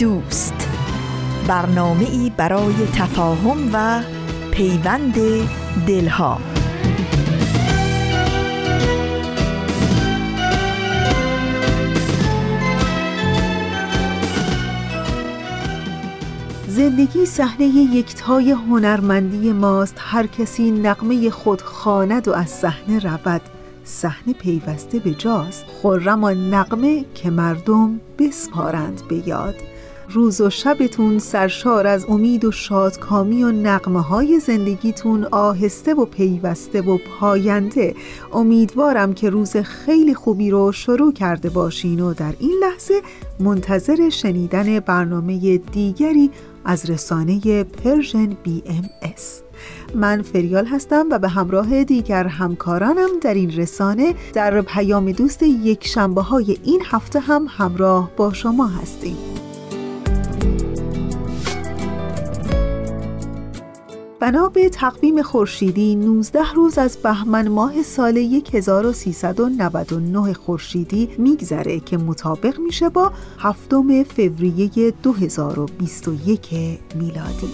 دوست. برنامه ای برای تفاهم و پیوند دلها. زندگی صحنه یکتای هنرمندی ماست. هر کسی نقمه خود خواند و از صحنه رود. صحنه پیوسته به جاست. خرم نغمه که مردم بسپارند به یاد. روز و شبتون سرشار از امید و شادکامی و نغمه های زندگیتون آهسته و پیوسته و پاینده امیدوارم که روز خیلی خوبی رو شروع کرده باشین و در این لحظه منتظر شنیدن برنامه دیگری از رسانه Persian BMS. من فریال هستم و به همراه دیگر همکارانم در این رسانه در پیام دوست یک شنبه های این هفته هم همراه با شما هستیم بنا به تقویم خورشیدی 19 روز از بهمن ماه سال 1399 خورشیدی میگذره که مطابق میشه با هفتم فوریه 2021 میلادی.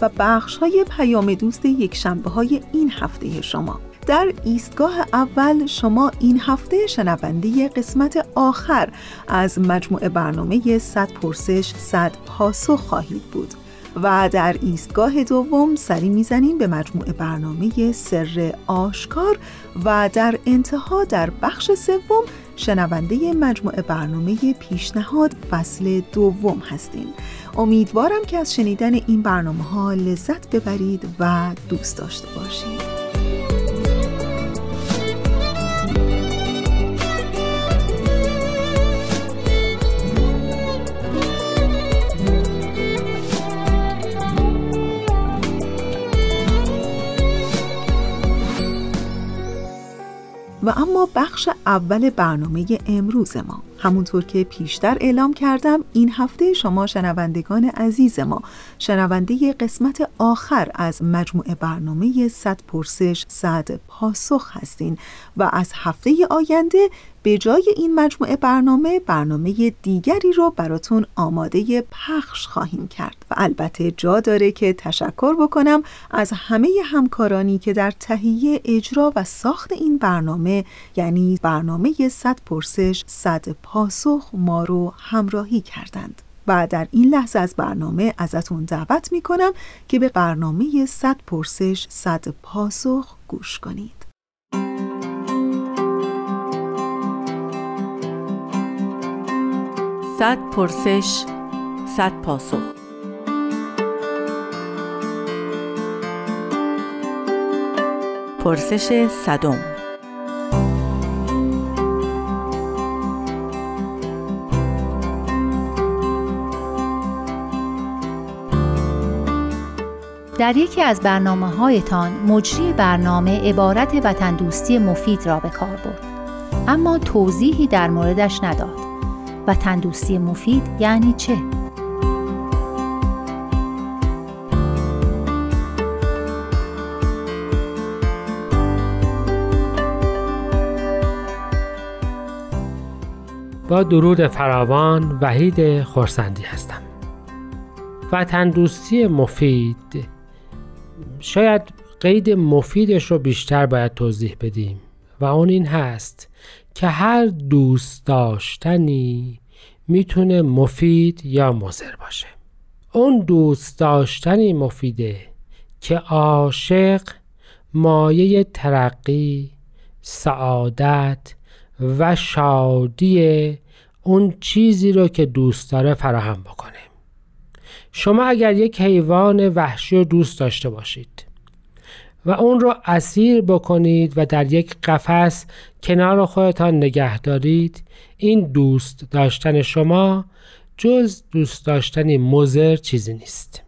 و بخش های پیام دوست یک شنبه های این هفته شما. در ایستگاه اول شما این هفته شنونده قسمت آخر از مجموعه برنامه 100 پرسش 100 پاسخ خواهید بود. و در ایستگاه دوم سری می‌زنیم به مجموعه برنامه سر آشکار و در انتها در بخش سوم شنونده مجموعه برنامه پیشنهاد فصل دوم هستیم. امیدوارم که از شنیدن این برنامه ها لذت ببرید و دوست داشته باشید. و اما بخش اول برنامه امروز ما. همونطور که پیشتر اعلام کردم این هفته شما شنوندگان عزیز ما شنونده قسمت آخر از مجموعه برنامه 100 پرسش 100 پاسخ هستین و از هفته آینده به جای این مجموعه برنامه برنامه دیگری رو براتون آماده پخش خواهیم کرد و البته جا داره که تشکر بکنم از همه همکارانی که در تهیه اجرا و ساخت این برنامه یعنی برنامه 100 پرسش 100 پاسخ ما رو همراهی کردند و در این لحظه از برنامه ازتون دعوت می کنم که به برنامه 100 پرسش 100 پاسخ گوش کنید. صد پرسش صد پاسخ. پرسش صدم. در یکی از برنامه هایتان مجری برنامه عبارت وطن دوستی مفید را به کار برد. اما توضیحی در موردش نداد. و تندوستی مفید یعنی چه؟ با درود فراوان وحید خورسندی هستم. و تندوستی مفید شاید قید مفیدش رو بیشتر باید توضیح بدیم. و اون این هست که هر دوست داشتنی می‌تونه مفید یا مضر باشه. اون دوست داشتنی مفیده که عاشق مایه ترقی سعادت و شادی اون چیزی رو که دوست داره فراهم بکنه. شما اگر یک حیوان وحشی رو دوست داشته باشید و اون رو اسیر بکنید و در یک قفس کنار خودتان نگه دارید این دوست داشتن شما جز دوست داشتنی مزر چیزی نیست.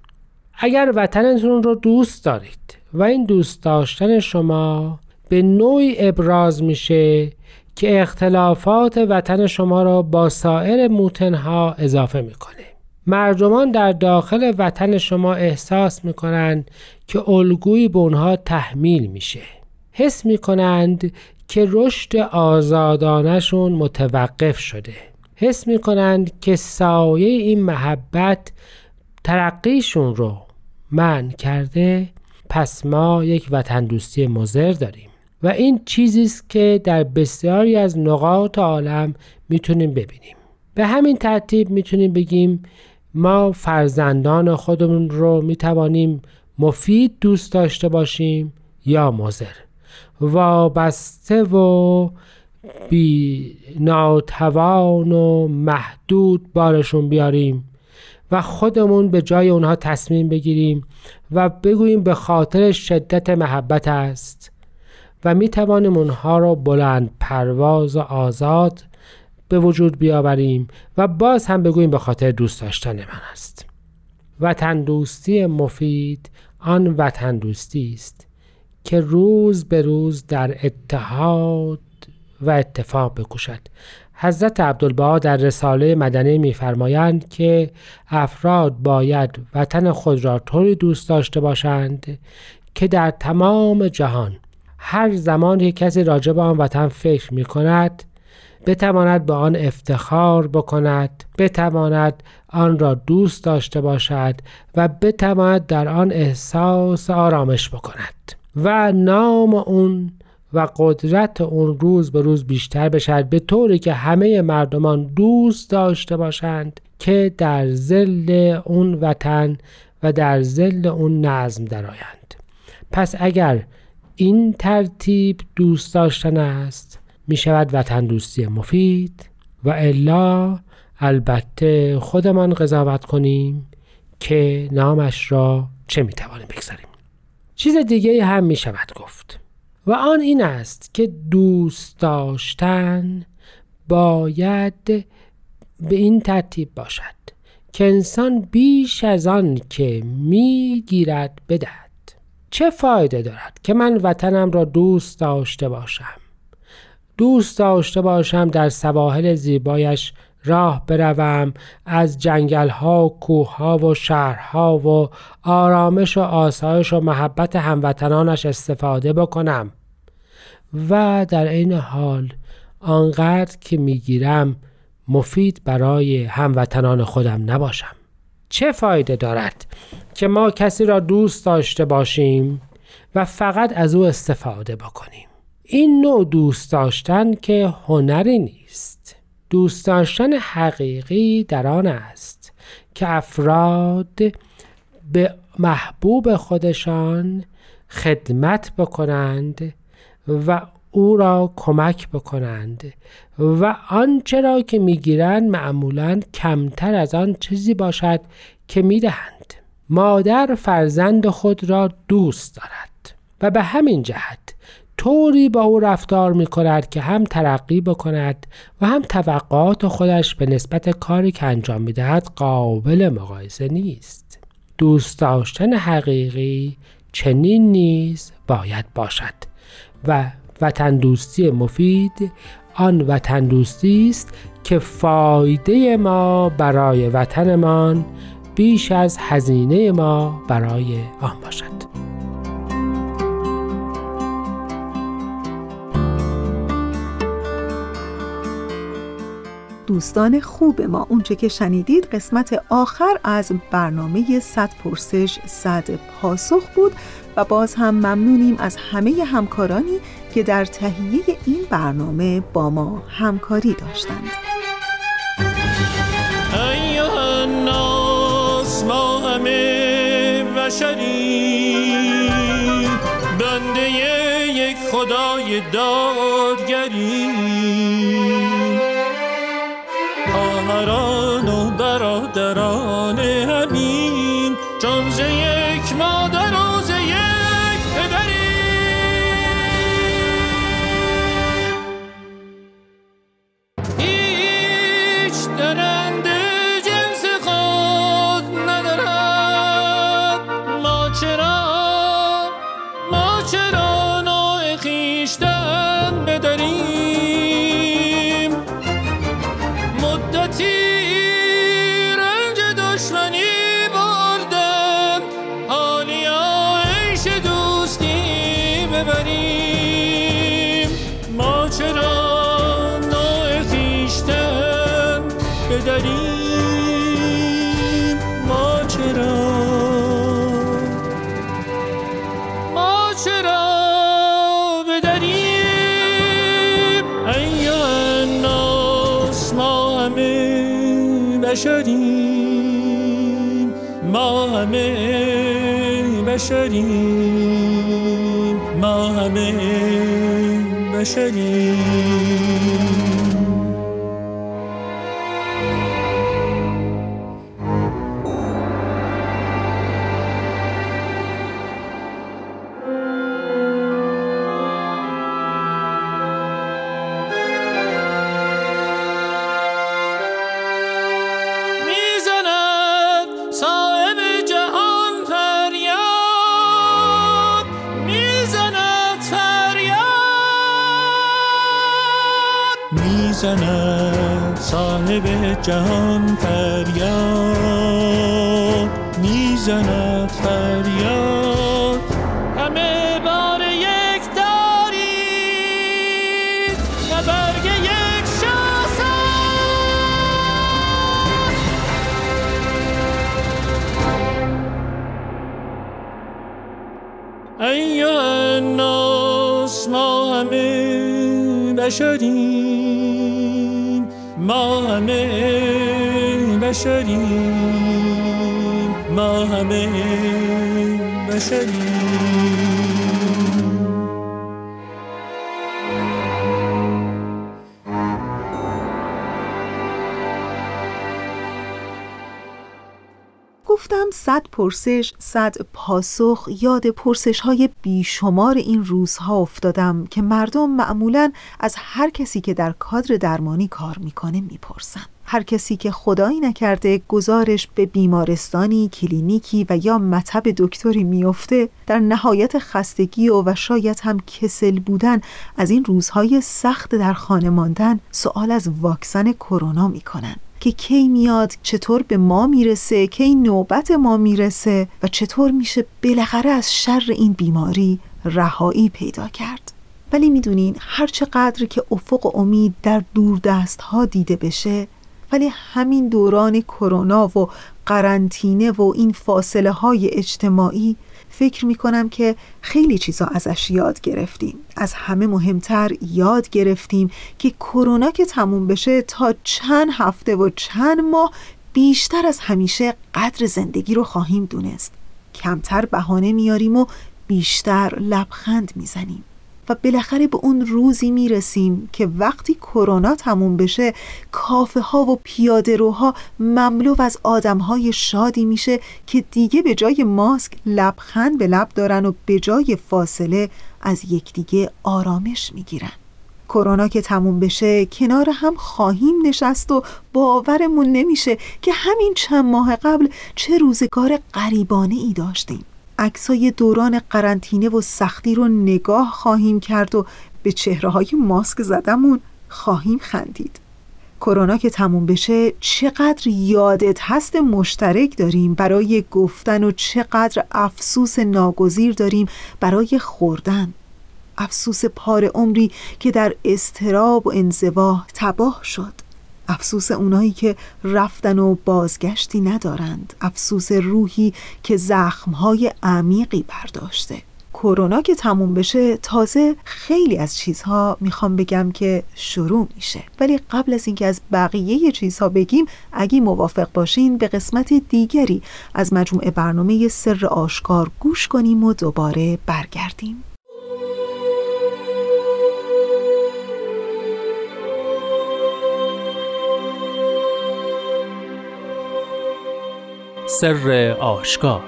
اگر وطنتون رو دوست دارید و این دوست داشتن شما به نوعی ابراز میشه که اختلافات وطن شما را با سایر موتنها اضافه می‌کنه. مردمان در داخل وطن شما احساس می‌کنند که الگویی به اونها تحمیل میشه. حس می‌کنند که رشد آزادانشون متوقف شده. حس می‌کنند که سایه این محبت ترقیشون رو من کرده. پس ما یک وطن دوستی مزر داریم. و این چیزی است که در بسیاری از نقاط عالم می‌تونیم ببینیم. به همین ترتیب می‌تونیم بگیم ما فرزندان خودمون رو می‌توانیم مفید دوست داشته باشیم یا مزر وابسته و بی ناتوان و محدود بارشون بیاریم و خودمون به جای اونها تصمیم بگیریم و بگوییم به خاطر شدت محبت است و می توانیم اونها را بلند پرواز و آزاد به وجود بیاوریم و باز هم بگوییم به خاطر دوست داشتن من است. وطن دوستی مفید آن وطن دوستی است که روز به روز در اتحاد و اتفاق بکوشد. حضرت عبدالبها در رساله مدنی میفرمایند که افراد باید وطن خود را طوری دوست داشته باشند که در تمام جهان هر زمان که کسی راجع به آن وطن فکر می کند بتواند به آن افتخار بکند بتواند آن را دوست داشته باشد و بتواند در آن احساس آرامش بکند. و نام اون و قدرت اون روز به روز بیشتر بشد به طوری که همه مردمان دوست داشته باشند که در زل اون وطن و در زل اون نظم درآیند. پس اگر این ترتیب دوست داشتن است می شود وطن دوستی مفید و الا البته خودمان قضاوت کنیم که نامش را چه می توانیم بگذاریم. چیز دیگه هم می شود گفت و آن این است که دوست داشتن باید به این ترتیب باشد که انسان بیش از آن که می‌گیرد بدهد. چه فایده دارد که من وطنم را دوست داشته باشم؟ دوست داشته باشم در سواحل زیبایش راه بروم. از جنگل ها کوه ها و شهرها و آرامش و آسایش و محبت هموطنانش استفاده بکنم. و در این حال آنقدر که می‌گیرم مفید برای هموطنان خودم نباشم. چه فایده دارد که ما کسی را دوست داشته باشیم و فقط از او استفاده بکنیم؟ این نوع دوست داشتن که هنری نیست. دوست داشتن حقیقی در آن است که افراد به محبوب خودشان خدمت بکنند و او را کمک بکنند و آنچه را که می‌گیرند معمولا کمتر از آن چیزی باشد که می‌دهند. مادر فرزند خود را دوست دارد و به همین جهت طوری با او رفتار می کند که هم ترقی بکند و هم توقعات خودش به نسبت کاری که انجام می دهد قابل مقایسه نیست. دوست داشتن حقیقی چنین نیز باید باشد و وطن دوستی مفید آن وطن دوستی است که فایده ما برای وطنمان بیش از هزینه ما برای آن باشد. دوستان خوب ما. اونچه که شنیدید قسمت آخر از برنامه صد پرسش صد پاسخ بود و باز هم ممنونیم از همه همکارانی که در تهیه این برنامه با ما همکاری داشتند. ما همه بشری بنده یک خدای دادگری. برادران همین چون بشریم ما همه بشریم. جهان فریاد می‌زند فریاد. همه بار یک دارید و برگ یک شاسه ای الناس ما همه بشریم. همه بشریم ما همه بشریم پرسش صد پاسخ یاد پرسش های بیشمار این روزها افتادم که مردم معمولا از هر کسی که در کادر درمانی کار می‌کنه می‌پرسن. هر کسی که خدایی نکرده گزارش به بیمارستانی، کلینیکی و یا مطب دکتری میفته در نهایت خستگی و, و شاید هم کسل بودن از این روزهای سخت در خانه ماندن سوال از واکسن کرونا می‌کنن. که کی میاد چطور به ما می‌رسه کی نوبت ما می‌رسه و چطور میشه بالاخره از شر این بیماری رهایی پیدا کرد. ولی می‌دونین هر چقدر که افق و امید در دور دست ها دیده بشه ولی همین دوران کرونا و قرنطینه و این فاصله های اجتماعی فکر می کنم که خیلی چیزا ازش یاد گرفتیم. از همه مهمتر یاد گرفتیم که کرونا که تموم بشه تا چند هفته و چند ماه بیشتر از همیشه قدر زندگی رو خواهیم دونست. کمتر بهانه میاریم و بیشتر لبخند می‌زنیم. بالاخره به اون روزی می‌رسیم که وقتی کرونا تموم بشه کافه ها و پیاده روها مملو از آدم های شادی میشه که دیگه به جای ماسک لبخند به لب دارن و به جای فاصله از یکدیگه آرامش می‌گیرن. کرونا که تموم بشه کنار هم خواهیم نشست و باورمون نمیشه که همین چند ماه قبل چه روزگار غریبانه ای داشتیم. عکسای دوران قرنطینه و سختی رو نگاه خواهیم کرد و به چهره های ماسک زدمون خواهیم خندید. کرونا که تموم بشه چقدر یادت هست مشترک داریم؟ برای گفتن و چقدر افسوس ناگزیر داریم برای خوردن. افسوس پار عمری که در استراب و انزوا تباه شد. افسوس اونایی که رفتن و بازگشتی ندارند. افسوس روحی که زخمهای عمیقی برداشته. کرونا که تموم بشه تازه خیلی از چیزها می‌خوام بگم که شروع میشه. ولی قبل از اینکه از بقیه چیزها بگیم اگه موافق باشین به قسمت دیگری از مجموعه برنامه سر آشکار گوش کنیم و دوباره برگردیم. سر آشکار.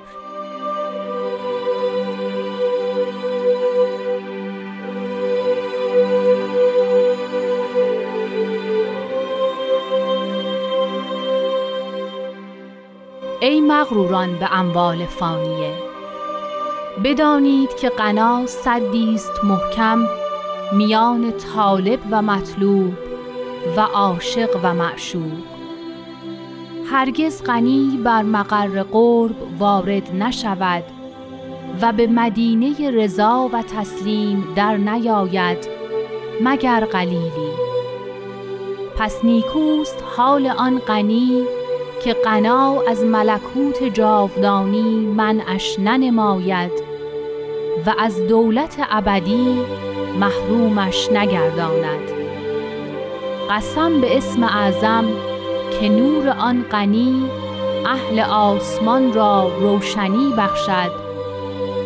ای مغروران به اموال فانیه بدانید که قنا صدی است محکم میان طالب و مطلوب و عاشق و معشوق. هرگز غنی بر مقر قرب وارد نشود و به مدینه رضا و تسلیم در نیاید مگر قلیلی. پس نیکوست حال آن غنی که قنا از ملکوت جاودانی منعش ننماید و از دولت ابدی محرومش نگرداند. قسم به اسم اعظم که نور آن غنی اهل آسمان را روشنی بخشد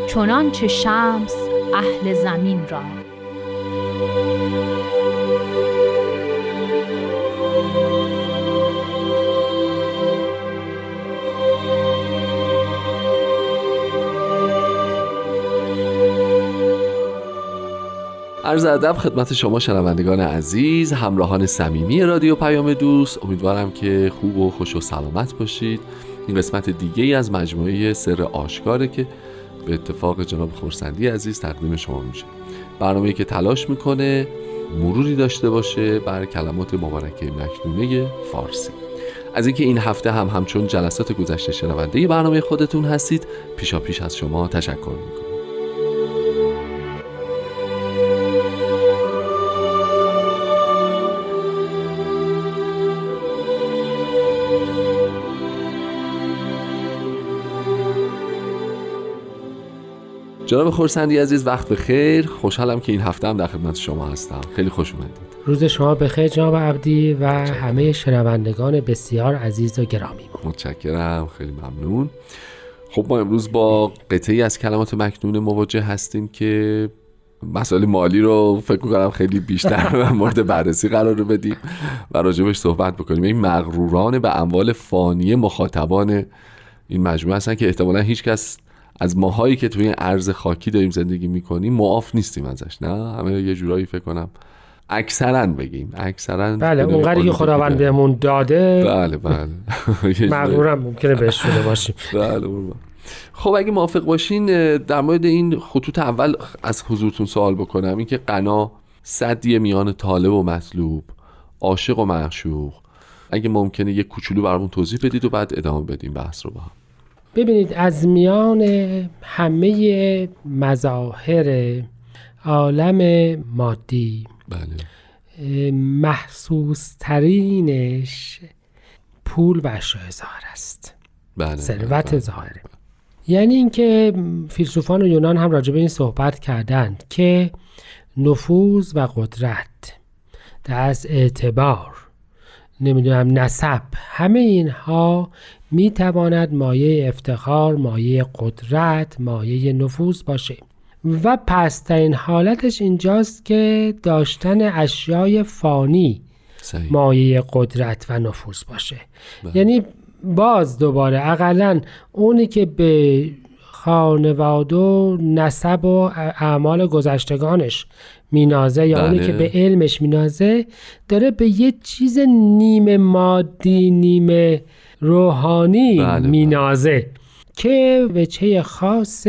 چنانچه شمس اهل زمین را. عرض ادب خدمت شما شنوندگان عزیز همراهان صمیمی رادیو پیام دوست. امیدوارم که خوب و خوش و سلامت باشید. این قسمت دیگه ای از مجموعه سر آشکاره که به اتفاق جناب خورسندی عزیز تقدیم شما میشه. برنامه که تلاش می‌کنه مروری داشته باشه بر کلمات مبارکه مکنونه فارسی. از اینکه این هفته هم همچون جلسات گذشته شنونده برنامه خودتون هستید پیشا پیش از شما تشکر می‌کنم. جناب خورسندی عزیز وقت بخیر خوشحالم که این هفته هم در خدمت شما هستم. خیلی خوش اومدید. روز شما بخیر جناب عبدی و همه شنوندگان بسیار عزیز و گرامی متشکرم. خیلی ممنون. خب ما امروز با قطعی از کلمات مکنون مواجه هستیم که مسائل مالی رو فکر کنم خیلی بیشتر مورد بررسی قرار رو بدیم و راجبش صحبت بکنیم. این مغروران به اموال فانی مخاطبان این مجموعه هستن که احتمالا هیچ کس از ماهایی که توی این ارز خاکی داریم زندگی می‌کنیم معاف نیستیم ازش نه؟ همه یه جورایی فکر کنم اکثرا بگیم اکثرا بله اونقدری که خداوند بهمون داده بله بله. مغرورم ممکنه بهش شده باشیم. بله خب اگه موافق باشین در مورد این خطوط اول از حضورتون سوال بکنم. اینکه قنا صدیه میان طالب و مطلوب عاشق و معشوق. اگه ممکنه یه کوچولو برامون توضیح بدید و بعد ادامه بدیم بحث رو با هم. ببینید از میان همه مظاهر عالم مادی بله. محسوس ترینش پول و اشیاء ظاهر است بله. ثروت بله. ظاهره یعنی اینکه فیلسوفان و یونان هم راجع به این صحبت کردند که نفوذ و قدرت دست اعتبار نمی‌دونم نسب همه اینها می تواند مایه افتخار مایه قدرت مایه نفوذ باشه و پسترین حالتش اینجاست که داشتن اشیای فانی صحیح. مایه قدرت و نفوذ باشه بله. یعنی باز دوباره اقلا اونی که به خانواده و نسب و اعمال گذشتگانش مینازه یا اونی بله. که به علمش مینازه داره به یه چیز نیمه مادی نیمه روحانی بله، بله. مینازه که وجهه خاص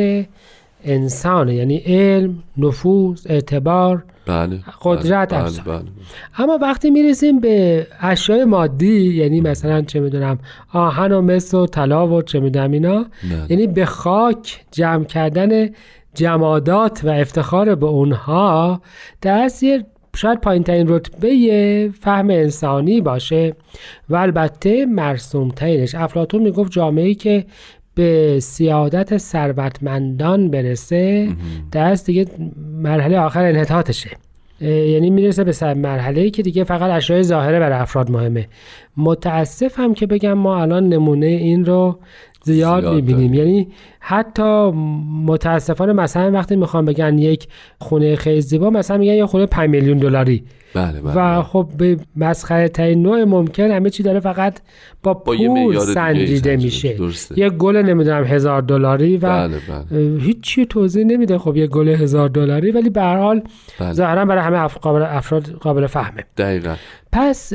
انسانه یعنی علم نفوذ اعتبار بله قدرت بله. بله. بله. اما وقتی می‌رسیم به اشیاء مادی یعنی مثلا چه می‌دونم آهن و مس و طلا و چه می‌دونم اینا بله. یعنی به خاک جمع کردن جمادات و افتخار به اونها دست یه شاید پایین ترین رتبه فهم انسانی باشه و البته مرسوم ترینش افلاتون می‌گفت جامعه ای که به سیادت ثروتمندان برسه دست دیگه مرحله آخر انحطاطشه. یعنی می‌رسه به سر مرحله ای که دیگه فقط اشیاء ظاهره برای افراد مهمه. متاسفم که بگم ما الان نمونه این رو زیاد, زیاد می‌بینیم. داریم. یعنی حتی متاسفانه مثلا وقتی می‌خوام بگن یک خونه خیلی زیبا مثلا میگن یه خونه 5 میلیون دلاری. بله بله و خب به مسخره ترین نوع ممکن همه چی داره فقط با پول سنجیده میشه. یه گل نمی‌دونم هزار دلاری و بله بله. اه، هیچی توضیح نمیده خب یه گل هزار دلاری ولی به هر حال بله. ظاهرا برای همه قابل- افراد قابل فهمه. دقیقا. پس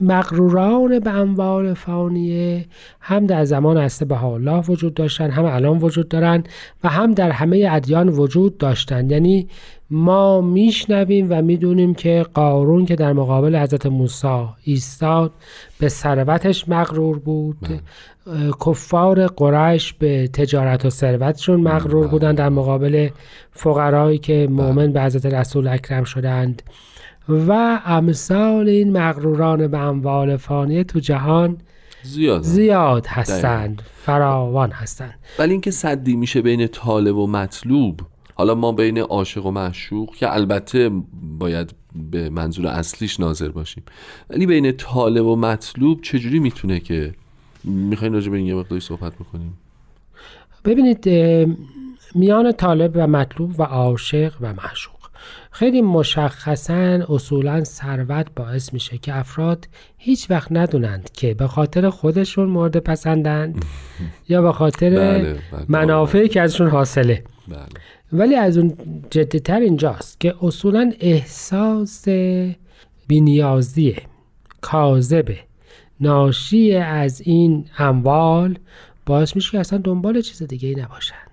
مغروران به اموال فانیه هم در زمان هسته به الله وجود داشتن هم الان وجود دارن و هم در همه ادیان وجود داشتن. یعنی ما میشنویم و می‌دونیم که قارون که در مقابل حضرت موسی ایستاد به ثروتش مغرور بود. کفار قریش به تجارت و ثروتشون مغرور بودن در مقابل فقرایی که مؤمن به حضرت رسول اکرم شدند. و امثال این مغروران به اموال فانیه تو جهان زیاد زیاد هستند. فراوان هستند. ولی اینکه صدی میشه بین طالب و مطلوب حالا ما بین عاشق و معشوق که البته باید به منظور اصلیش ناظر باشیم ولی بین طالب و مطلوب چجوری می‌تونه که می‌خواین راجع به این یه مقداری صحبت بکنیم؟ ببینید میان طالب و مطلوب و عاشق و معشوق. خیلی مشخصا اصولا ثروت باعث میشه که افراد هیچ وقت ندونند که به خاطر خودشون مورد پسندند یا به خاطر بله، بله. منافعی که ازشون حاصله. بله. ولی از اون جدیتر اینجاست که اصولا احساس بینیازی کاذبه ناشی از این اموال باعث میشه که اصلا دنبال چیز دیگه ای نباشند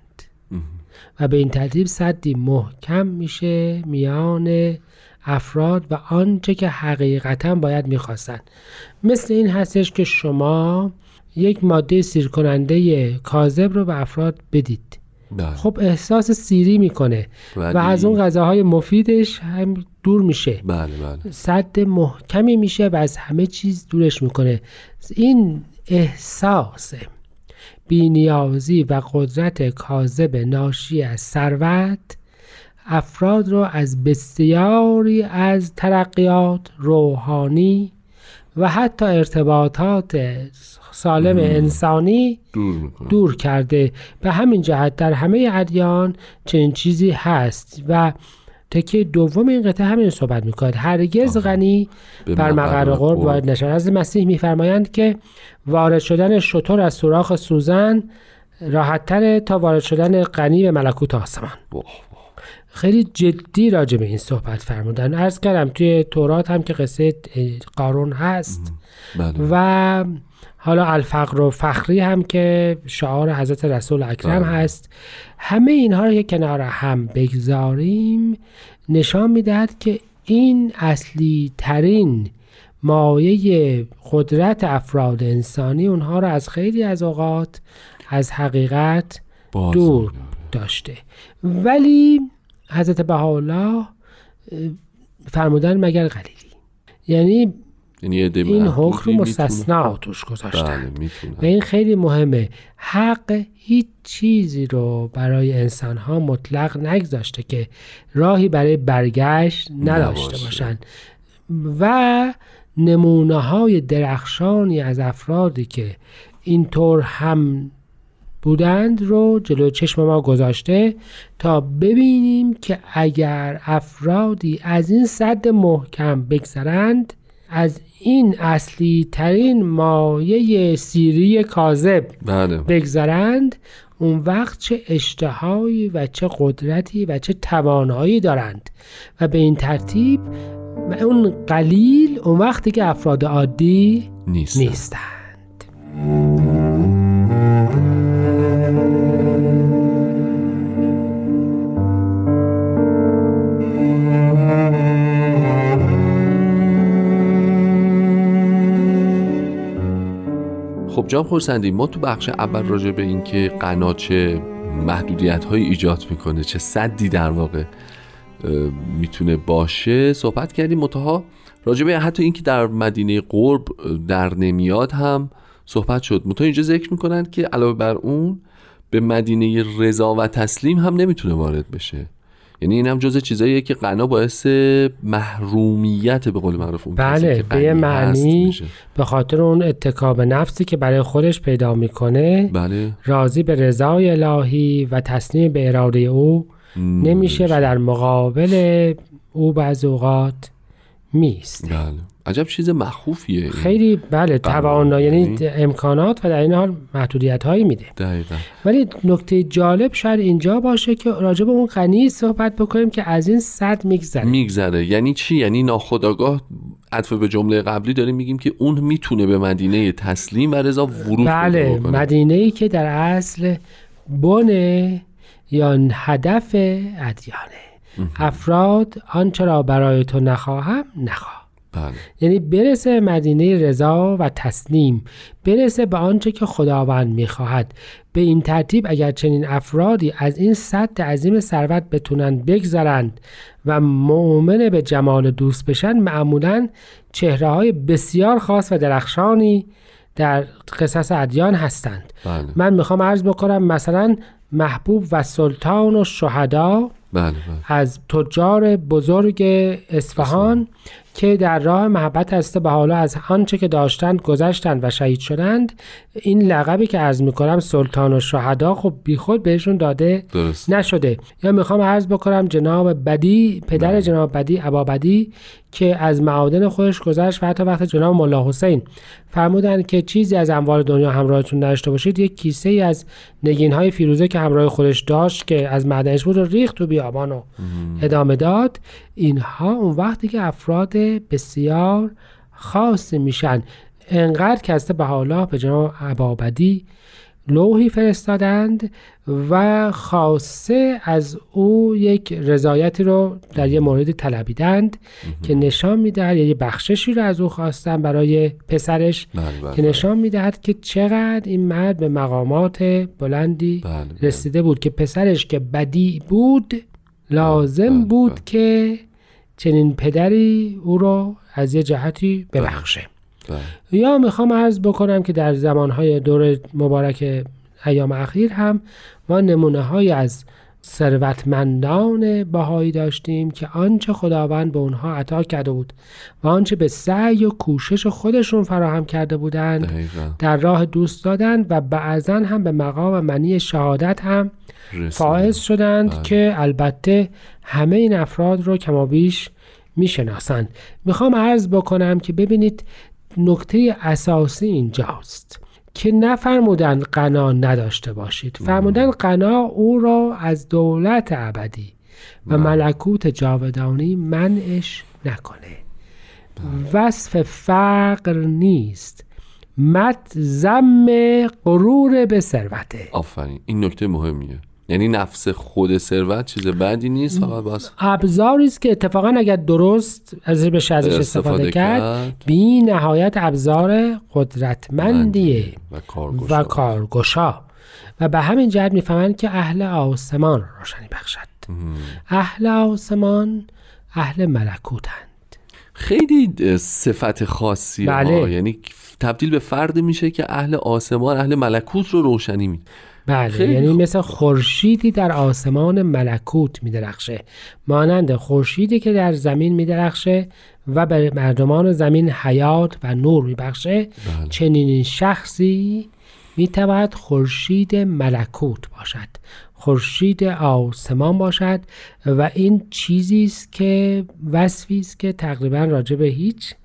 و به این ترتیب صدی محکم میشه میان افراد و آنچه که حقیقتا باید می‌خواستن. مثل این هستش که شما یک ماده سیر کننده کاذب رو به افراد بدید. بله. خب احساس سیری می‌کنه و از اون غذاهای مفیدش هم دور میشه. بله بله. صد محکمی میشه و از همه چیز دورش می‌کنه. این احساس بینیازی و قدرت کاذب ناشی از ثروت افراد رو از بسیاری از ترقیات روحانی و حتی ارتباطات سالم انسانی دور دور کرده. به همین جهت در همه ادیان چنین چیزی هست و تکه دوم این قطعه همین صحبت می‌کنه هرگز غنی بر مقر قرب. وارد نشد از مسیح میفرمایند که وارد شدن شطور از سوراخ سوزن راحتتره تا وارد شدن غنی به ملکوت آسمان. خیلی جدی راجع به این صحبت فرمودن. عرض کردم توی تورات هم که قصه قارون هست بله. و حالا الفقر و فخری هم که شعار حضرت رسول اکرم بله. هست همه اینها رو که کنار هم بگذاریم نشان می‌دهد که این اصلی ترین مایه قدرت افراد انسانی اونها رو از خیلی از اوقات از حقیقت دور. داشته ولی حضرت بهاءالله فرمودن مگر قلیلی یعنی یعنی این حکم می‌تونه- مستثنا توش بله گذاشتن می‌تونه. و این خیلی مهمه. حق هیچ چیزی رو برای انسان ها مطلق نگذاشته که راهی برای برگشت نداشته. باشن. و نمونه های درخشانی از افرادی که اینطور هم بودند رو جلوی چشم ما گذاشته تا ببینیم که اگر افرادی از این صد محکم بگذرند از این اصلی ترین مایه سیری کاذب. بله. بگذرند اون وقت چه اشتهایی و چه قدرتی و چه توانایی دارند و به این ترتیب اون قلیل اون وقتی که افراد عادی نیست نیستند. جان خورسندی ما تو بخش اول راجع به این که غنا چه محدودیت های ایجاد می‌کنه چه صدی در واقع می‌تونه باشه صحبت کردیم متها راجع به حتی اینکه در مدینه قرب در نمیاد هم صحبت شد. متها اینجا ذکر می‌کنن که علاوه بر اون به مدینه رضا و تسلیم هم نمی‌تونه وارد بشه. یعنی این هم جز چیزاییه که غنا باعث محرومیت به قول معروف اون بله که به معنی. به خاطر اون اتکاب نفسی که برای خودش پیدا می‌کنه بله. راضی به رضای الهی و تسلیم به اراده او نمیشه و در مقابل او بعض اوقات میست بله. عجب چیز مخوفیه. خیلی بله توانا یعنی امکانات و در این حال محدودیت هایی میده. دقیقا. ولی نکته جالب شاید اینجا باشه که راجع به اون غنی صحبت بکنیم که از این صد میگذره. میگذره. یعنی چی؟ یعنی ناخداگاه عطف به جمله قبلی داریم میگیم که اون می‌تونه به مدینه تسلیم و رضا ورود بله. مدینه ای که در اصل بن یا هدف ادیانه افراد آنچه را برای تو نخواهم نخواه. بله. یعنی برسه مدینه رضا و تسلیم برسه به آنچه که خداوند می‌خواهد. به این ترتیب اگر چنین افرادی از این سد عظیم ثروت بتونند بگذرند و مؤمن به جمال دوست بشن معمولا چهره های بسیار خاص و درخشانی در قصص ادیان هستند. بله. من می‌خوام عرض بکنم مثلا محبوب و سلطان و شهدا بله بله. از تجار بزرگ اصفهان. که در راه محبت هسته به حالا از آنچه که داشتند گذشتند و شهید شدند این لقبی که عرض می‌کنم سلطان و شهدا خب بیخود بهشون داده درست نشده یا می‌خوام عرض بکنم جناب بدی پدر بله. جناب بدی ابا بدی که از معادن خودش گذشت و حتی وقت جناب ملا حسین فرمودن که چیزی از اموال دنیا همراهتون نداشته باشید یک کیسه ای از نگین های فیروزه که همراه خودش داشت که از معدنش بود رو ریخت تو بیابان و ادامه داد. اینها اون وقتی که افراد بسیار خاص میشن. انقدر که از بهاءالله به جناب ابابدی لوحی فرستادند و خاصه از او یک رضایتی رو در یه موردی طلبیدند که نشان می‌دهد یه بخششی رو از او خواستن برای پسرش بله بله که نشان می‌دهد که چقدر این مرد به مقامات بلندی بله، بله. رسیده بود که پسرش که بدی بود لازم بله، بود بله. که چنین پدری او را از یه جهتی ببخشه بله. یا می‌خوام عرض بکنم که در زمانهای دور مبارک ایام اخیر هم ما نمونه های از ثروتمندان بهایی داشتیم که آنچه خداوند به اونها عطا کرده بود و آنچه به سعی و کوشش خودشون فراهم کرده بودند دقیقا در راه دوست دادن و بعضا هم به مقام منی شهادت هم. فائز شدند بله. که البته همه این افراد رو کمابیش می‌شناسند می‌خوام عرض بکنم که ببینید نکته اساسی اینجاست که نفرمودن قنا نداشته باشید. فرمودن قنا او را از دولت ابدی و ملکوت جاودانی منعش نکنه. وصف فقر نیست. مت زم غرور به ثروته. آفرین. این نکته مهمیه. یعنی نفس خود ثروت چیز بدی نیست فقط باز ابزاری است که اتفاقا اگر درست از بشه ازش استفاده, استفاده کرد کرد. بی نهایت ابزار قدرتمندیه و کارگشا. و کارگشا. و به همین جهت می‌فهمند که اهل آسمان روشنی بخشد. اهل آسمان اهل ملکوتند. خیلی صفت خاصی بله. یعنی تبدیل به فرد میشه که اهل آسمان اهل ملکوت رو روشنی میده بله خیلی یعنی. مثل خورشیدی در آسمان ملکوت میدرخشه مانند خورشیدی که در زمین میدرخشه و به مردمان زمین حیات و نور میبخشه بله. چنین شخصی می‌تواند خورشید ملکوت باشد. خورشید آسمان باشد و این چیزی است که وصفی است که تقریبا راجع به هیچ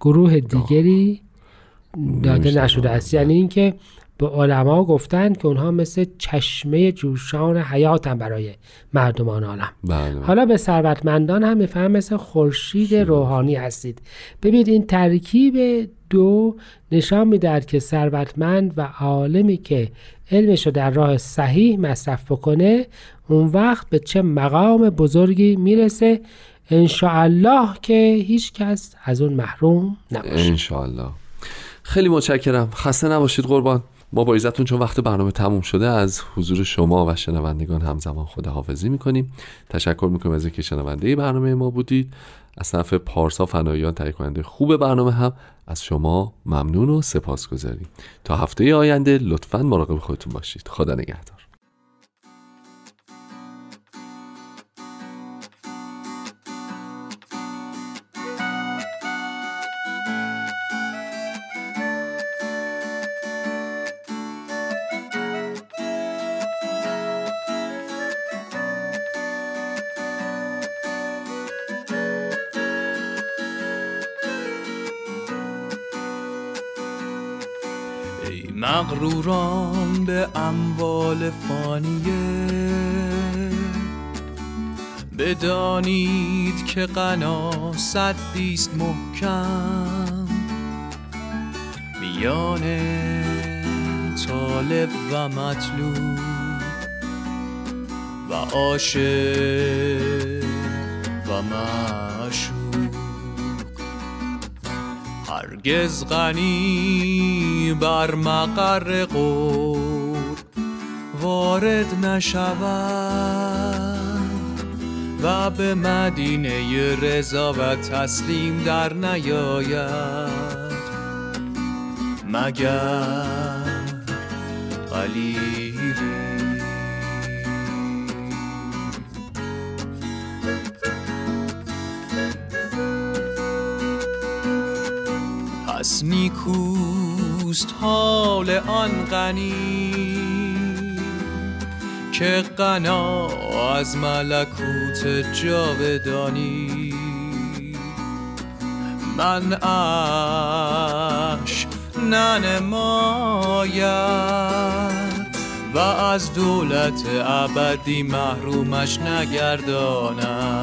گروه دیگری داده. نشده است. یعنی اینکه به علما گفتن که اونها مثل چشمه جوشان حیاتن برای مردمان عالم. بله. حالا به ثروتمندان هم میفهم مثل خورشید روحانی هستید. ببینید این ترکیب دو نشان می‌دهد که ثروتمند و عالمی که علمش رو در راه صحیح مصرف بکنه اون وقت به چه مقام بزرگی می‌رسه. انشاءالله که هیچ کس از اون محروم نباشه. انشالله خیلی متشکرم. خسته نباشید قربان. ما با عزتون چون وقت برنامه تموم شده از حضور شما و شنوندگان همزمان خداحافظی می‌کنیم. تشکر می‌کنیم از اینکه شنونده برنامه ما بودید. از طرف پارسا فناییان تهیه کننده خوب برنامه هم. از شما ممنون و سپاس گذاریم تا هفته آینده لطفا مراقب خودتون باشید. خدا نگهدار. مغروران به اموال فانیه. بدانید که غنا صدیست محکم. میان طالب و مطلوب و عاشق و مشوق هرگز غنی بر مقر قرب وارد نشود و به مدینه رضا و تسلیم در نیاید. مگر قلیلی نیکوست حال آن غنی که غنا از ملکوت جاودانی. من اش ننماید و از دولت ابدی محرومش نگرداند.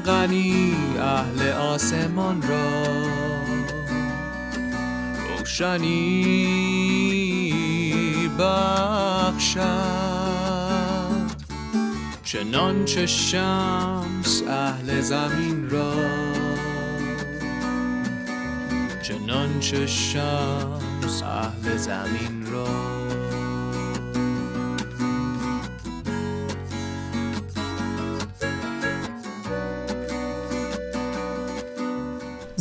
غنی اهل آسمان را روشنی بخشد. چنانچه شمس اهل زمین را چنانچه شمس اهل زمین را.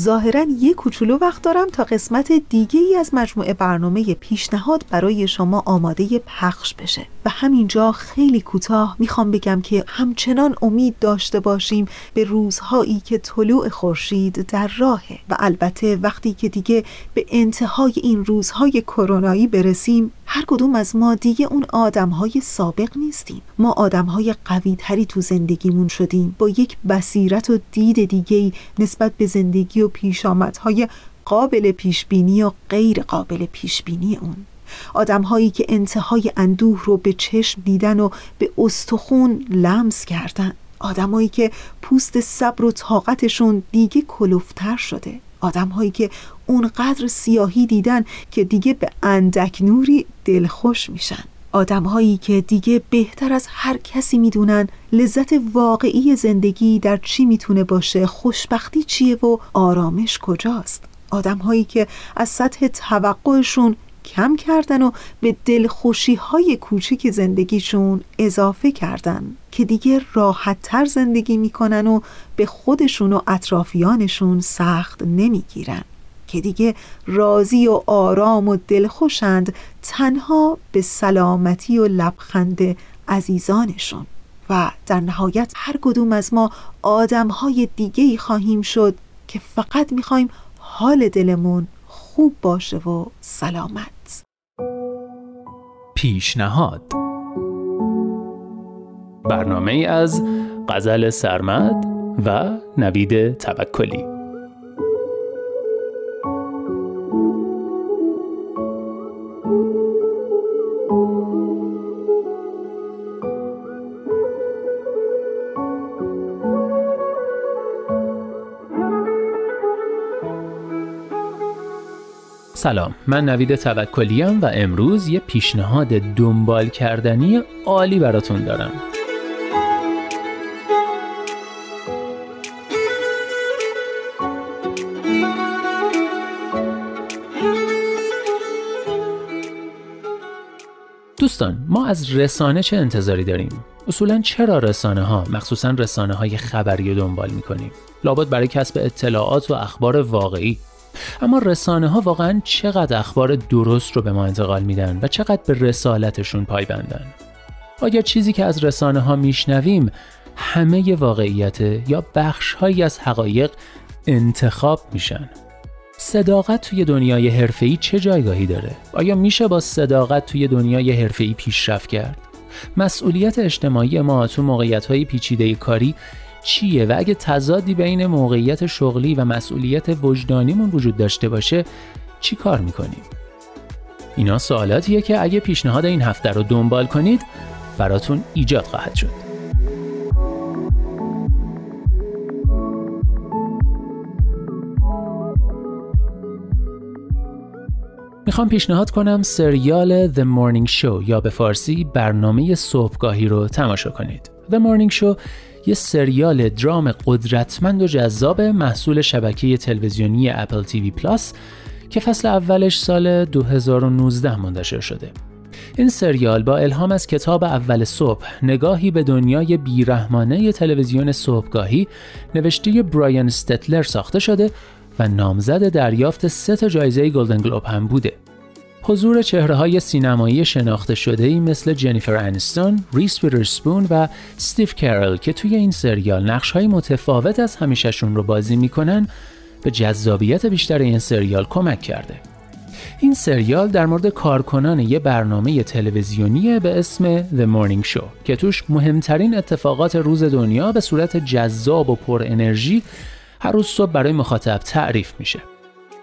ظاهرا یه کوچولو وقت دارم تا قسمت دیگه ای از مجموعه برنامه پیشنهاد برای شما آماده پخش بشه. و همینجا خیلی کوتاه می‌خوام بگم که همچنان امید داشته باشیم به روزهایی که طلوع خورشید در راهه. و البته وقتی که دیگه به انتهای این روزهای کرونایی برسیم هر کدوم از ما دیگه اون آدمهای سابق نیستیم. ما آدمهای قوی تری تو زندگیمون شدیم. با یک بصیرت و دید دیگه نسبت به زندگی و پیشامدهای قابل پیشبینی و غیر قابل پیشبینی اون. آدم هایی که انتهای اندوه رو به چشم دیدن و به استخون لمس کردن. آدمایی که پوست صبر و طاقتشون دیگه کلوفتر شده. آدم هایی که اونقدر سیاهی دیدن که دیگه به اندک نوری دلخوش میشن. آدم هایی که دیگه بهتر از هر کسی می‌دونن لذت واقعی زندگی در چی می‌تونه باشه خوشبختی چیه و آرامش کجاست. آدم هایی که از سطح توقعشون کم کردن و به دلخوشی های کوچیک زندگیشون اضافه کردن که دیگه راحت تر زندگی می‌کنن و به خودشون و اطرافیانشون سخت نمی‌گیرن. که دیگه راضی و آرام و دلخوشند تنها به سلامتی و لبخند عزیزانشون. و در نهایت هر کدوم از ما آدم های دیگه خواهیم شد که فقط می‌خوایم حال دلمون خوب باشه و سلامت. پیشنهاد. برنامه ای از غزل سرمد و نوید توکلی. سلام من نوید توکلیم و امروز یه پیشنهاد دنبال کردنی عالی براتون دارم دوستان ما از رسانه چه انتظاری داریم؟ اصولا چرا رسانه ها مخصوصا رسانه های خبری رو دنبال می‌کنیم؟ لابد برای کسب اطلاعات و اخبار واقعی اما رسانه ها واقعا چقدر اخبار درست رو به ما انتقال میدن و چقدر به رسالتشون پایبندن آیا چیزی که از رسانه ها میشنویم همه واقعیت یا بخش هایی از حقایق انتخاب میشن صداقت توی دنیای حرفه‌ای چه جایگاهی داره؟ آیا میشه با صداقت توی دنیای حرفه‌ای پیشرفت کرد؟ مسئولیت اجتماعی ما تو موقعیت‌های پیچیده کاری چیه و اگه تضادی بین موقعیت شغلی و مسئولیت وجدانیمون وجود داشته باشه چی کار می‌کنیم؟ اینا سوالاتیه که اگه پیشنهاد این هفته رو دنبال کنید براتون ایجاد خواهد شد می‌خوام پیشنهاد کنم سریال The Morning Show یا به فارسی برنامه صبحگاهی رو تماشا کنید. The Morning Show یه سریال درام قدرتمند و جذاب محصول شبکه تلویزیونی Apple TV Plus که فصل اولش سال 2019 منتشر شده. این سریال با الهام از کتاب اول صبح نگاهی به دنیای بیرحمانه تلویزیون صبحگاهی نوشته برایان استلتر ساخته شده و نامزد دریافت سه تا جایزه گلدن گلوب هم بوده. حضور چهره های سینمایی شناخته شده ای مثل جنیفر انستون، ریس ویدرسپون و ستیف کرل که توی این سریال نقش های متفاوت از همیشهشون رو بازی می‌کنن به جذابیت بیشتر این سریال کمک کرده. این سریال در مورد کارکنان یه برنامه تلویزیونی به اسم The Morning Show که توش مهمترین اتفاقات روز دنیا به صورت جذاب و پر انرژی هر روز صبح برای مخاطب تعریف میشه.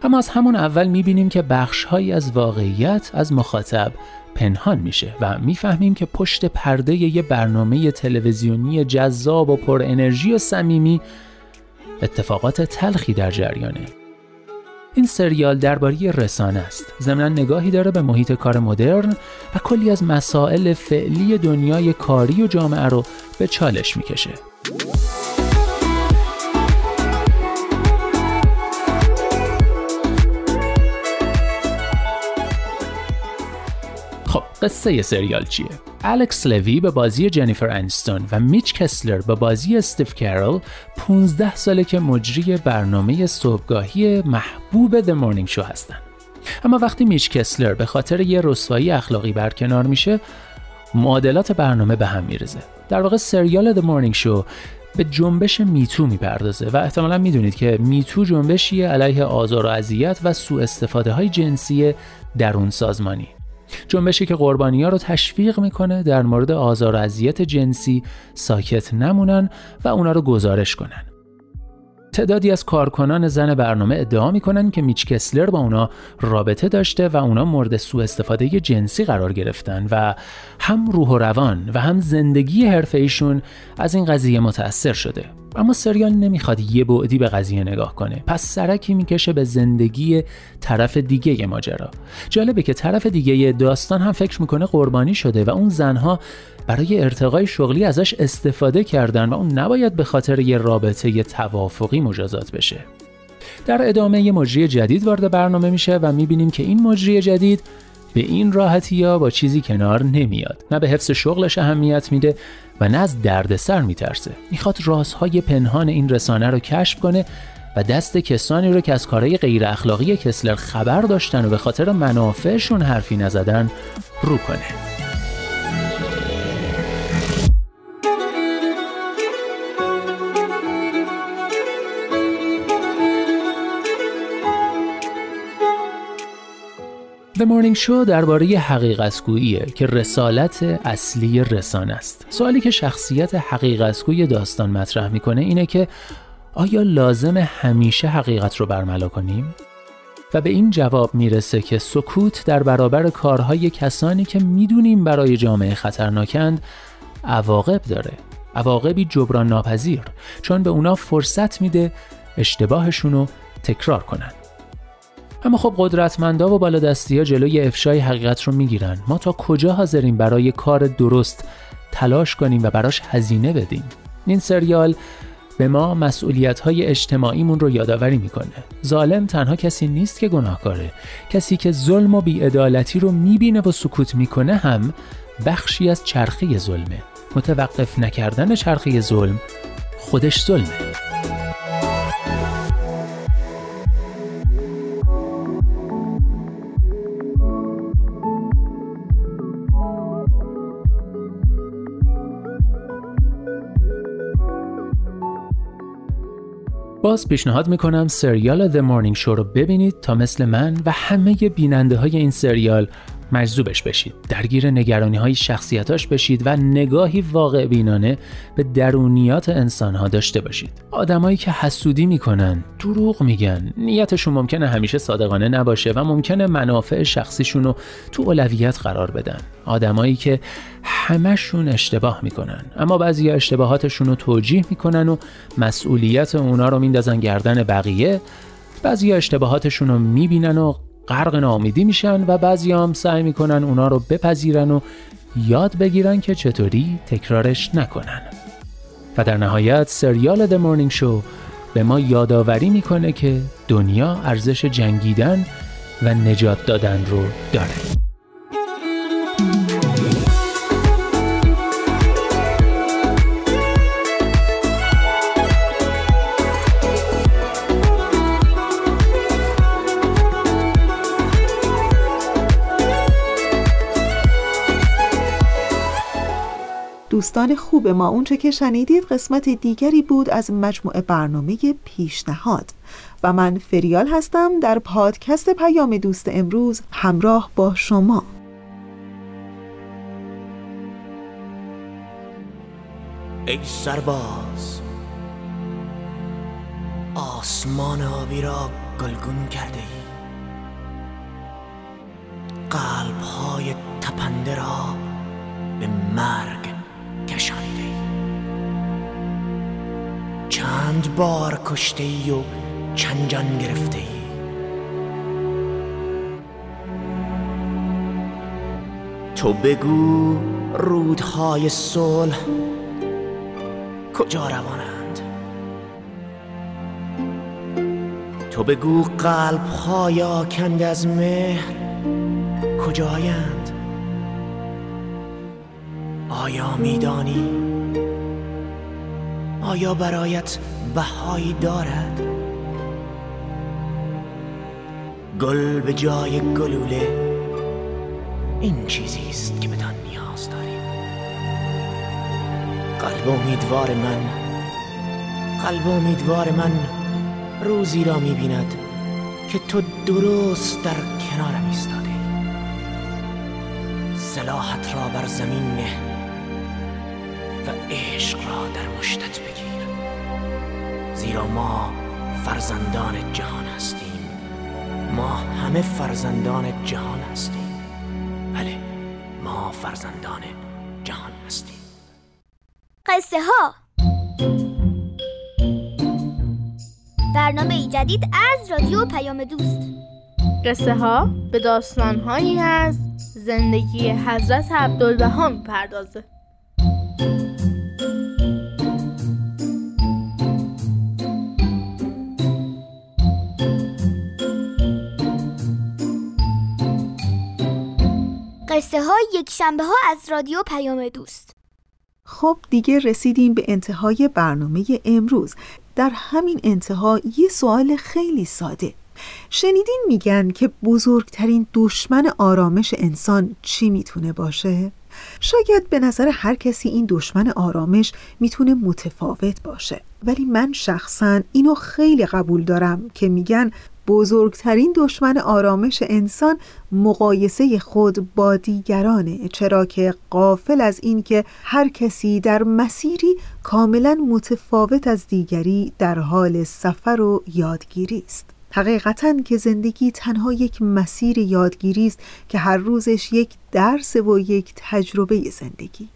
اما از همون اول می‌بینیم که بخشهایی از واقعیت از مخاطب پنهان میشه و می‌فهمیم که پشت پرده یه برنامه تلویزیونی جذاب و پر انرژی و صمیمی اتفاقات تلخی در جریانه. این سریال درباره رسانه است. ضمن نگاهی داره به محیط کار مدرن و کلی از مسائل فعلی دنیای کاری و جامعه رو به چالش می‌کشه. قصه سریال چیه؟ الکس لوی به بازی جنیفر انستون و میچ کسلر به بازی استیف کارل 15 ساله که مجری برنامه صبحگاهی محبوب The Morning Show هستن. اما وقتی میچ کسلر به خاطر یه رسوایی اخلاقی برکنار میشه معادلات برنامه به هم میرزه. در واقع سریال The Morning Show به جنبش میتو می‌پردازه و احتمالا می‌دونید که میتو جنبشی علیه آزار و اذیت و سوء استفاده های جنسی درون سازمانی جنبشی که قربانی ها رو تشویق می‌کنه در مورد آزار و اذیت جنسی ساکت نمونن و اونا رو گزارش کنن. تعدادی از کارکنان زن برنامه ادعا می‌کنن که میچ کسلر با اونا رابطه داشته و اونا مورد سوء استفاده جنسی قرار گرفتن و هم روح و روان و هم زندگی حرفه ایشون از این قضیه متأثر شده اما سریال نمی‌خواد یه بعدی به قضیه نگاه کنه. پس سرکی می‌کشه به زندگی طرف دیگه ماجرا. جالبه که طرف دیگه داستان هم فکر می‌کنه قربانی شده و اون زنها برای ارتقای شغلی ازش استفاده کردن و اون نباید به خاطر یه رابطه یه توافقی مجازات بشه. در ادامه یه مجری جدید وارد برنامه میشه و می‌بینیم که این مجری جدید به این راحتی یا با چیزی کنار نمیاد. نه به حفظ شغلش اهمیت میده و نه از دردسر میترسه. می‌خواد رازهای پنهان این رسانه رو کشف کنه و دست کسانی رو که از کارهای غیر اخلاقی کسلر خبر داشتن و به خاطر منافعشون حرفی نزدن رو کنه. The Morning Show درباره حقیقتگوییه که رسالت اصلی رسانه است. سوالی که شخصیت حقیقتگوی داستان مطرح می‌کنه اینه که آیا لازم همیشه حقیقت رو برملا کنیم؟ و به این جواب می‌رسه که سکوت در برابر کارهای کسانی که می‌دونیم برای جامعه خطرناکند عواقب داره. عواقبی جبران ناپذیر چون به اونا فرصت میده اشتباهشون رو تکرار کنند. اما خب قدرتمندا و بالادستی ها جلوی افشای حقیقت رو می‌گیرن. ما تا کجا حاضریم برای کار درست تلاش کنیم و براش هزینه بدیم؟ این سریال به ما مسئولیت های اجتماعیمون رو یادآوری می‌کنه. ظالم تنها کسی نیست که گناهکاره. کسی که ظلم و بیعدالتی رو می‌بینه و سکوت می‌کنه هم بخشی از چرخه ظلمه. متوقف نکردن چرخه ظلم خودش ظلمه. باز پیشنهاد می‌کنم سریال The Morning Show رو ببینید تا مثل من و همه بیننده های این سریال مجذوبش بشید. درگیر نگرانی های شخصیتاش بشید و نگاهی واقع بینانه به درونیات انسانها داشته باشید. آدمایی که حسودی می‌کنن دروغ میگن. نیتشون ممکنه همیشه صادقانه نباشه و ممکنه منافع شخصیشون رو تو اولویت قرار بدن. آدمایی که همشون اشتباه می‌کنن اما بعضی اشتباهاتشون رو توجیه می‌کنن و مسئولیت اونا رو میندازن گردن بقیه. بعضی اشتباهاتشون رو می‌بینن و غرق ناامیدی میشن و بعضی هم سعی می‌کنن اونا رو بپذیرن و یاد بگیرن که چطوری تکرارش نکنن. و در نهایت سریال The Morning Show به ما یادآوری می‌کنه که دنیا ارزش جنگیدن و نجات دادن رو داره. دوستان خوب ما. اونچه که شنیدید قسمت دیگری بود از مجموعه برنامه پیشنهاد. و من فریال هستم در پادکست پیام دوست امروز همراه با شما. ای سرباز آسمان آبی را گلگون کرده ای. قلب های تپنده را به مرگ کشانیده چند بار کشته ای و چند جان گرفته ای؟ تو بگو رودهای صلح کجا روانند؟ تو بگو قلب های آکند از مهر کجایند؟ آیا میدانی؟ آیا برایت بهایی دارد؟ گل به جای گلوله این چیزی است که بدان نیاز داریم. قلب امیدوار من قلب امیدوار من روزی را می‌بیند که تو درست در کنارم ایستاده سلاحت را بر زمین نه. عشق را در مشتت بگیر. زیرا ما فرزندان جهان هستیم. ما همه فرزندان جهان هستیم. بله ما فرزندان جهان هستیم. قصه ها برنامه جدید از رادیو پیام دوست. قصه ها به داستان هایی از زندگی حضرت عبدالبها می‌پردازه. قصه ها یک شنبه ها از رادیو پیام دوست. خب دیگه رسیدیم به انتهای برنامه امروز. در همین انتها یه سوال خیلی ساده. شنیدین میگن که بزرگترین دشمن آرامش انسان چی می‌تونه باشه؟ شاید به نظر هر کسی این دشمن آرامش می‌تونه متفاوت باشه. ولی من شخصا اینو خیلی قبول دارم که میگن بزرگترین دشمن آرامش انسان مقایسه خود با دیگرانه چرا که قافل از این که هر کسی در مسیری کاملا متفاوت از دیگری در حال سفر و یادگیری است. حقیقتا که زندگی تنها یک مسیر یادگیری است که هر روزش یک درس و یک تجربه زندگی.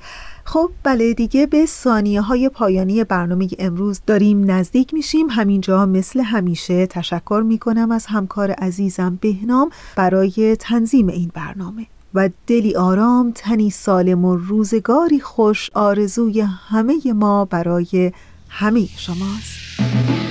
خب بله دیگه به ثانیه های پایانی برنامه امروز داریم نزدیک میشیم. همینجا مثل همیشه تشکر می‌کنم از همکار عزیزم بهنام برای تنظیم این برنامه. و دلی آرام تنی سالم و روزگاری خوش آرزوی همه ما برای همه شماست.